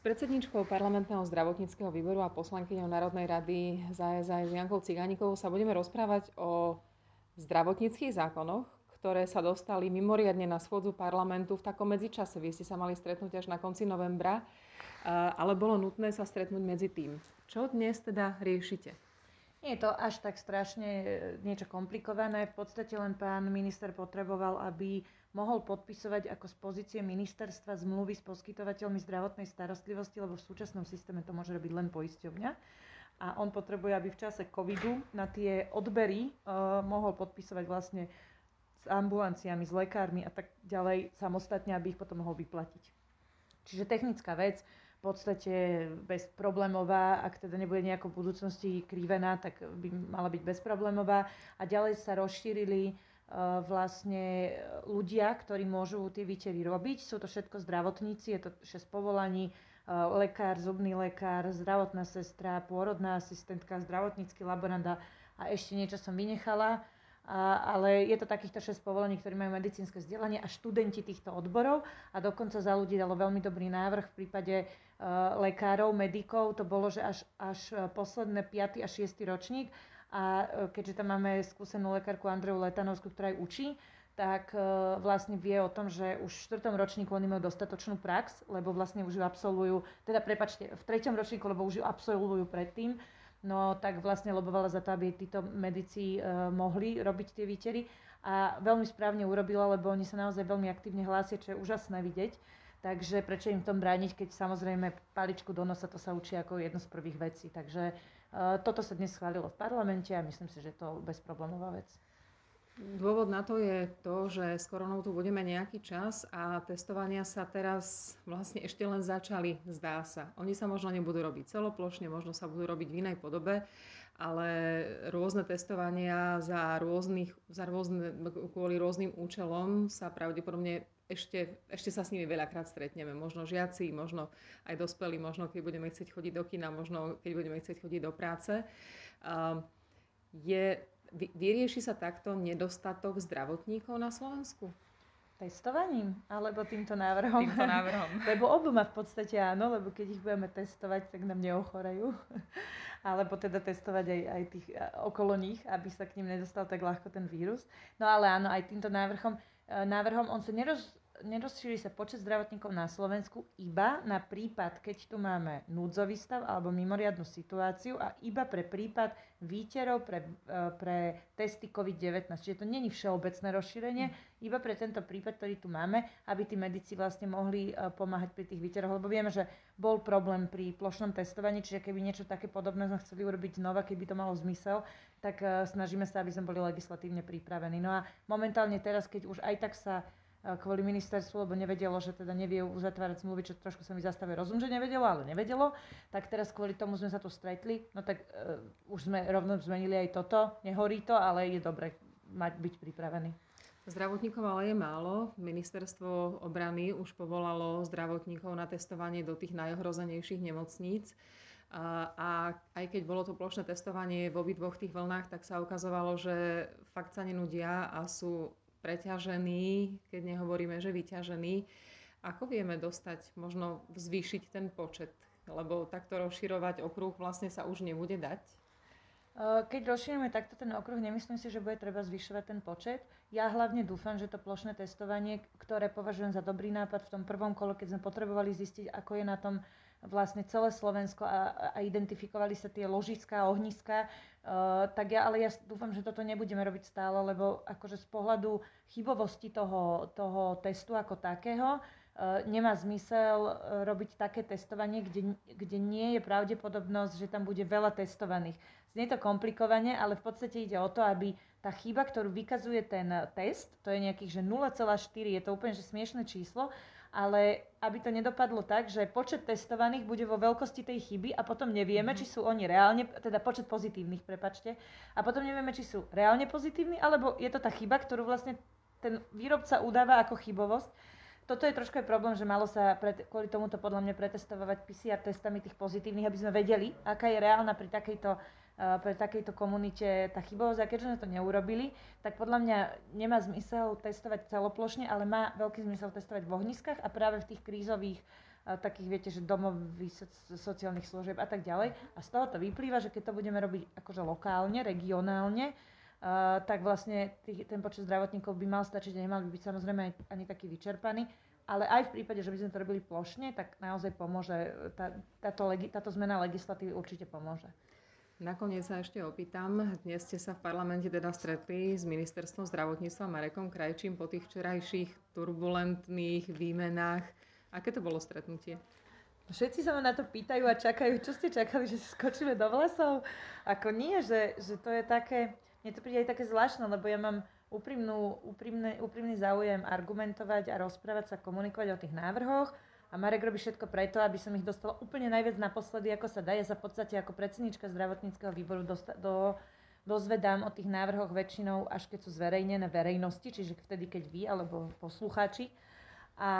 S predsedničkou parlamentného zdravotníckého výboru a poslankyňou Národnej rady za SAS Jankou Cigánikovou sa budeme rozprávať o zdravotníckých zákonoch, ktoré sa dostali mimoriadne na schôdzu parlamentu v takom medzičase. Vy ste sa mali stretnúť až na konci novembra, ale bolo nutné sa stretnúť medzi tým. Čo dnes teda riešite? Nie je to až tak strašne e, niečo komplikované. V podstate len pán minister potreboval, aby mohol podpisovať ako z pozície ministerstva zmluvy s poskytovateľmi zdravotnej starostlivosti, lebo v súčasnom systéme to môže robiť len poisťovňa. A on potrebuje, aby v čase covidu na tie odbery uh, mohol podpisovať vlastne s ambulanciami, s lekármi a tak ďalej samostatne, aby ich potom mohol vyplatiť. Čiže technická vec, v podstate bezproblémová, ak teda nebude nejako v budúcnosti krivená, tak by mala byť bezproblémová. A ďalej sa rozšírili Eh, vlastne ľudia, ktorí môžu tie výtery robiť. Sú to všetko zdravotníci, je to 6 povolaní, eh, lekár, zubný lekár, zdravotná sestra, pôrodná asistentka, zdravotnícky laborant a ešte niečo som vynechala. A, ale je to takýchto 6 povolení, ktorí majú medicínske vzdelanie a študenti týchto odborov a dokonca za ľudí dalo veľmi dobrý návrh v prípade uh, lekárov, medikov, to bolo, že až, až posledné 5. a 6. ročník a e, keďže tam máme skúsenú lekárku Andreu Letanovskú, ktorá aj učí, tak e, vlastne vie o tom, že už v štvrtom ročníku oni majú dostatočnú prax, lebo vlastne už ju absolvujú, teda prepačte, v treťom ročníku, lebo už ju absolvujú predtým, no tak vlastne lobovala za to, aby títo medici e, mohli robiť tie výtery a veľmi správne urobila, lebo oni sa naozaj veľmi aktívne hlásia, čo je úžasné vidieť. Takže prečo im tom brániť, keď samozrejme paličku do nosa, to sa učí ako jedno z prvých vecí. Takže Eh, toto sa dnes schválilo v parlamente a myslím si, že to je bezproblémová vec. Dôvod na to je to, že s koronou tu budeme nejaký čas a testovania sa teraz vlastne ešte len začali, zdá sa. Oni sa možno nebudú robiť celoplošne, možno sa budú robiť v inej podobe, ale rôzne testovania za rôznych, za rôzne, kvôli rôznym účelom sa pravdepodobne ešte, ešte sa s nimi veľakrát stretneme. Možno žiaci, možno aj dospelí, možno keď budeme chcieť chodiť do kina, možno keď budeme chcieť chodiť do práce. Je, vyrieši sa takto nedostatok zdravotníkov na Slovensku? Testovaním? Alebo týmto návrhom? Týmto návrhom. lebo oboma v podstate áno, lebo keď ich budeme testovať, tak nám neochorajú. Alebo teda testovať aj, aj tých okolo nich, aby sa k ním nedostal tak ľahko ten vírus. No ale áno, aj týmto návrhom, e, návrhom on sa neroz, nerozšíri sa počet zdravotníkov na Slovensku iba na prípad, keď tu máme núdzový stav alebo mimoriadnu situáciu a iba pre prípad výterov pre, e, pre testy COVID-19. Čiže to není všeobecné rozšírenie, iba pre tento prípad, ktorý tu máme, aby tí medici vlastne mohli e, pomáhať pri tých výteroch. Lebo vieme, že bol problém pri plošnom testovaní, čiže keby niečo také podobné sme chceli urobiť znova, keby to malo zmysel, tak e, snažíme sa, aby sme boli legislatívne pripravení. No a momentálne teraz, keď už aj tak sa kvôli ministerstvu, lebo nevedelo, že teda nevie uzatvárať zmluvy, čo trošku sa mi zastavuje rozum, že nevedelo, ale nevedelo. Tak teraz kvôli tomu sme sa tu stretli. No tak uh, už sme rovno zmenili aj toto. Nehorí to, ale je dobre mať byť pripravený. Zdravotníkov ale je málo. Ministerstvo obrany už povolalo zdravotníkov na testovanie do tých najohrozenejších nemocníc. A, a aj keď bolo to plošné testovanie v obidvoch tých vlnách, tak sa ukazovalo, že fakt sa nenudia a sú preťažený, keď nehovoríme, že vyťažený. Ako vieme dostať, možno zvýšiť ten počet? Lebo takto rozširovať okruh vlastne sa už nebude dať. Keď rozšírime takto ten okruh, nemyslím si, že bude treba zvyšovať ten počet. Ja hlavne dúfam, že to plošné testovanie, ktoré považujem za dobrý nápad v tom prvom kole, keď sme potrebovali zistiť, ako je na tom vlastne celé Slovensko a, a identifikovali sa tie ložiska a ohniska, uh, tak ja, ale ja dúfam, že toto nebudeme robiť stále, lebo akože z pohľadu chybovosti toho, toho testu ako takého uh, nemá zmysel uh, robiť také testovanie, kde, kde nie je pravdepodobnosť, že tam bude veľa testovaných. Znie to komplikovane, ale v podstate ide o to, aby tá chyba, ktorú vykazuje ten test, to je nejakých že 0,4, je to úplne že smiešné číslo, ale aby to nedopadlo tak, že počet testovaných bude vo veľkosti tej chyby a potom nevieme, mm-hmm. či sú oni reálne, teda počet pozitívnych, prepačte, a potom nevieme, či sú reálne pozitívni, alebo je to tá chyba, ktorú vlastne ten výrobca udáva ako chybovosť. Toto je trošku aj problém, že malo sa pred, kvôli tomuto podľa mňa pretestovať PCR testami tých pozitívnych, aby sme vedeli, aká je reálna pri takejto pre takejto komunite tá chybovosť. A keďže sme to neurobili, tak podľa mňa nemá zmysel testovať celoplošne, ale má veľký zmysel testovať v ohniskách a práve v tých krízových takých, viete, že domových sociálnych služieb a tak ďalej. A z toho to vyplýva, že keď to budeme robiť akože lokálne, regionálne, Uh, tak vlastne tý, ten počet zdravotníkov by mal stačiť a nemal by byť samozrejme aj, ani taký vyčerpaný. Ale aj v prípade, že by sme to robili plošne, tak naozaj pomôže, tá, táto, legi, táto zmena legislatívy určite pomôže. Nakoniec sa ešte opýtam, dnes ste sa v parlamente teda stretli s ministerstvom zdravotníctva Marekom Krajčím po tých včerajších turbulentných výmenách. Aké to bolo stretnutie? Všetci sa ma na to pýtajú a čakajú, čo ste čakali, že si skočíme do vlasov? Ako nie, že, že to je také, mne to príde aj také zvláštne, lebo ja mám úprimnú, úprimný, úprimný záujem argumentovať a rozprávať sa, komunikovať o tých návrhoch a Marek robí všetko preto, aby som ich dostala úplne najviac naposledy, ako sa dá. Ja sa v podstate ako predsednička zdravotníckého výboru dosta- do, dozvedám o tých návrhoch väčšinou, až keď sú zverejnené verejnosti, čiže vtedy, keď vy alebo poslucháči. A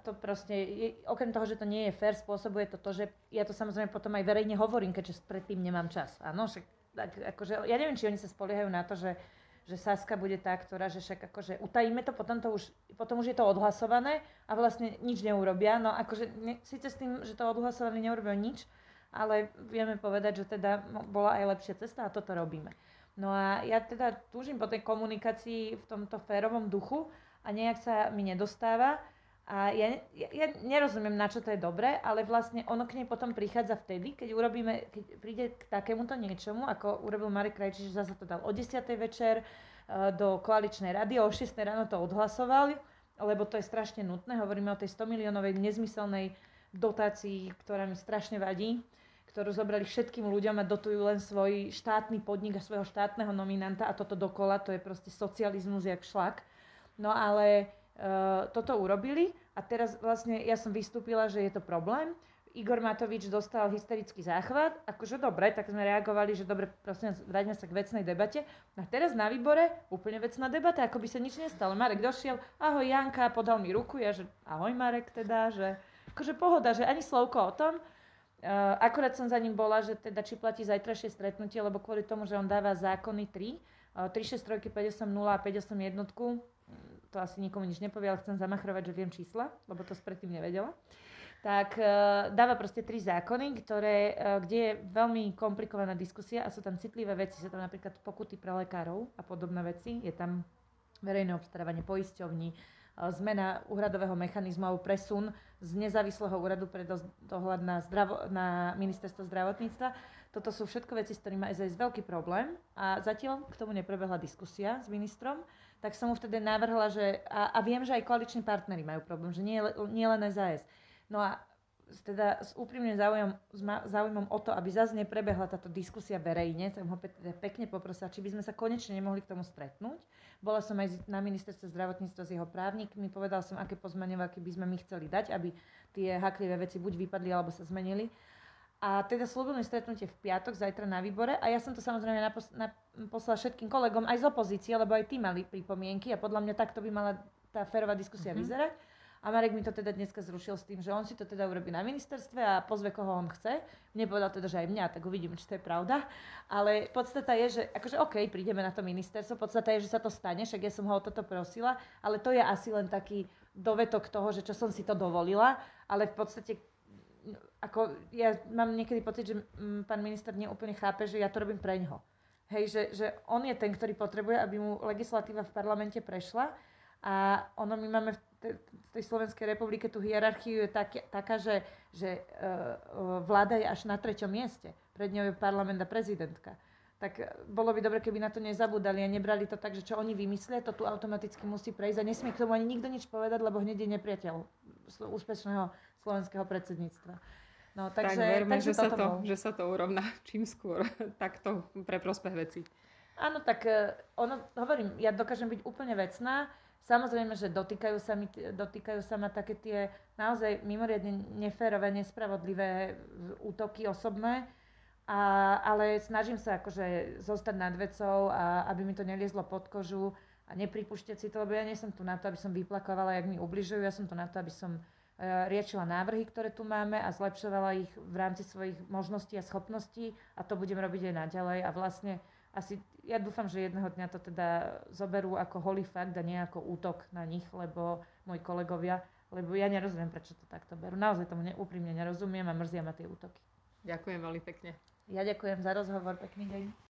to proste, je, okrem toho, že to nie je fér, spôsobuje to to, že ja to samozrejme potom aj verejne hovorím, keďže predtým nemám čas. Áno, však tak akože, ja neviem, či oni sa spoliehajú na to, že, že Saska bude tá, ktorá, že však akože utajíme to, potom, to už, potom už je to odhlasované a vlastne nič neurobia. No akože ne, síce s tým, že to odhlasované neurobia nič, ale vieme povedať, že teda bola aj lepšia cesta a toto robíme. No a ja teda túžim po tej komunikácii v tomto férovom duchu a nejak sa mi nedostáva. A ja, ja, ja nerozumiem, na čo to je dobré, ale vlastne ono k nej potom prichádza vtedy, keď urobíme, keď príde k takémuto niečomu, ako urobil Marek Krajčí, že zase to dal o 10. večer uh, do koaličnej rady, o 6. ráno to odhlasovali, lebo to je strašne nutné. Hovoríme o tej 100 miliónovej nezmyselnej dotácii, ktorá mi strašne vadí, ktorú zobrali všetkým ľuďom a dotujú len svoj štátny podnik a svojho štátneho nominanta a toto dokola, to je proste socializmus jak šlak. No ale Eh, toto urobili a teraz vlastne ja som vystúpila, že je to problém. Igor Matovič dostal hysterický záchvat, akože dobre, tak sme reagovali, že dobre, prosím, vráťme sa k vecnej debate. A teraz na výbore úplne vecná debata, ako by sa nič nestalo. Marek došiel, ahoj Janka, podal mi ruku, ja že ahoj Marek teda, že akože pohoda, že ani slovko o tom. Uh, akurát som za ním bola, že teda či platí zajtrajšie stretnutie, lebo kvôli tomu, že on dáva zákony 3, uh, 363, 580 a 581, to asi nikomu nič nepovie, ale chcem zamachrovať, že viem čísla, lebo to predtým nevedela. Tak uh, dáva proste tri zákony, ktoré, uh, kde je veľmi komplikovaná diskusia a sú tam citlivé veci. Sú tam napríklad pokuty pre lekárov a podobné veci. Je tam verejné obstarávanie poisťovní, uh, zmena úhradového mechanizmu alebo presun z nezávislého úradu pre dohľad na, zdravo, na ministerstvo zdravotníctva. Toto sú všetko veci, s ktorými má SAS veľký problém a zatiaľ k tomu neprebehla diskusia s ministrom tak som mu vtedy navrhla, že, a, a viem, že aj koaliční partnery majú problém, že nie, nie len SAS. No a teda s úprimným záujmom, záujmom o to, aby zase neprebehla táto diskusia verejne, tak ho pekne poprosila, či by sme sa konečne nemohli k tomu stretnúť. Bola som aj na ministerstve zdravotníctva s jeho právnikmi, povedal som, aké pozmeňovaky by sme my chceli dať, aby tie haklivé veci buď vypadli, alebo sa zmenili. A teda slúbil stretnutie v piatok, zajtra na výbore a ja som to samozrejme napos- naposlala všetkým kolegom aj z opozície, lebo aj tí mali pripomienky a podľa mňa takto by mala tá férová diskusia mm-hmm. vyzerať. A Marek mi to teda dneska zrušil s tým, že on si to teda urobí na ministerstve a pozve, koho on chce. Mne povedal teda, že aj mňa, tak uvidíme, či to je pravda. Ale podstata je, že akože OK, prídeme na to ministerstvo, podstata je, že sa to stane, však ja som ho o toto prosila, ale to je asi len taký dovetok toho, že čo som si to dovolila, ale v podstate ako ja mám niekedy pocit, že mm, pán minister neúplne chápe, že ja to robím pre ňoho. Hej, že, že on je ten, ktorý potrebuje, aby mu legislatíva v parlamente prešla a ono my máme v, te, tej Slovenskej republike tú hierarchiu je tak, taká, že, že uh, vláda je až na treťom mieste. Pred ňou je parlament a prezidentka. Tak bolo by dobre, keby na to nezabudali a nebrali to tak, že čo oni vymyslia, to tu automaticky musí prejsť a nesmie k tomu ani nikto nič povedať, lebo hneď je nepriateľ úspešného slovenského predsedníctva. No, takže, tak verme, takže že, sa to, že sa to urovná čím skôr takto pre prospech veci. Áno, tak uh, ono, hovorím, ja dokážem byť úplne vecná. Samozrejme, že dotýkajú sa, mi, dotýkajú sa ma také tie naozaj mimoriadne neférové, nespravodlivé útoky osobné, a, ale snažím sa akože zostať nad vecou, a aby mi to neliezlo pod kožu a nepripúšťať si to, lebo ja nie som tu na to, aby som vyplakovala, jak mi ubližujú, ja som tu na to, aby som E, riešila návrhy, ktoré tu máme a zlepšovala ich v rámci svojich možností a schopností a to budem robiť aj naďalej a vlastne asi, ja dúfam, že jedného dňa to teda zoberú ako holý fakt a nie ako útok na nich, lebo moji kolegovia lebo ja nerozumiem, prečo to takto berú. Naozaj tomu ne, úprimne nerozumiem a mrzia ma tie útoky. Ďakujem veľmi pekne. Ja ďakujem za rozhovor, pekný deň.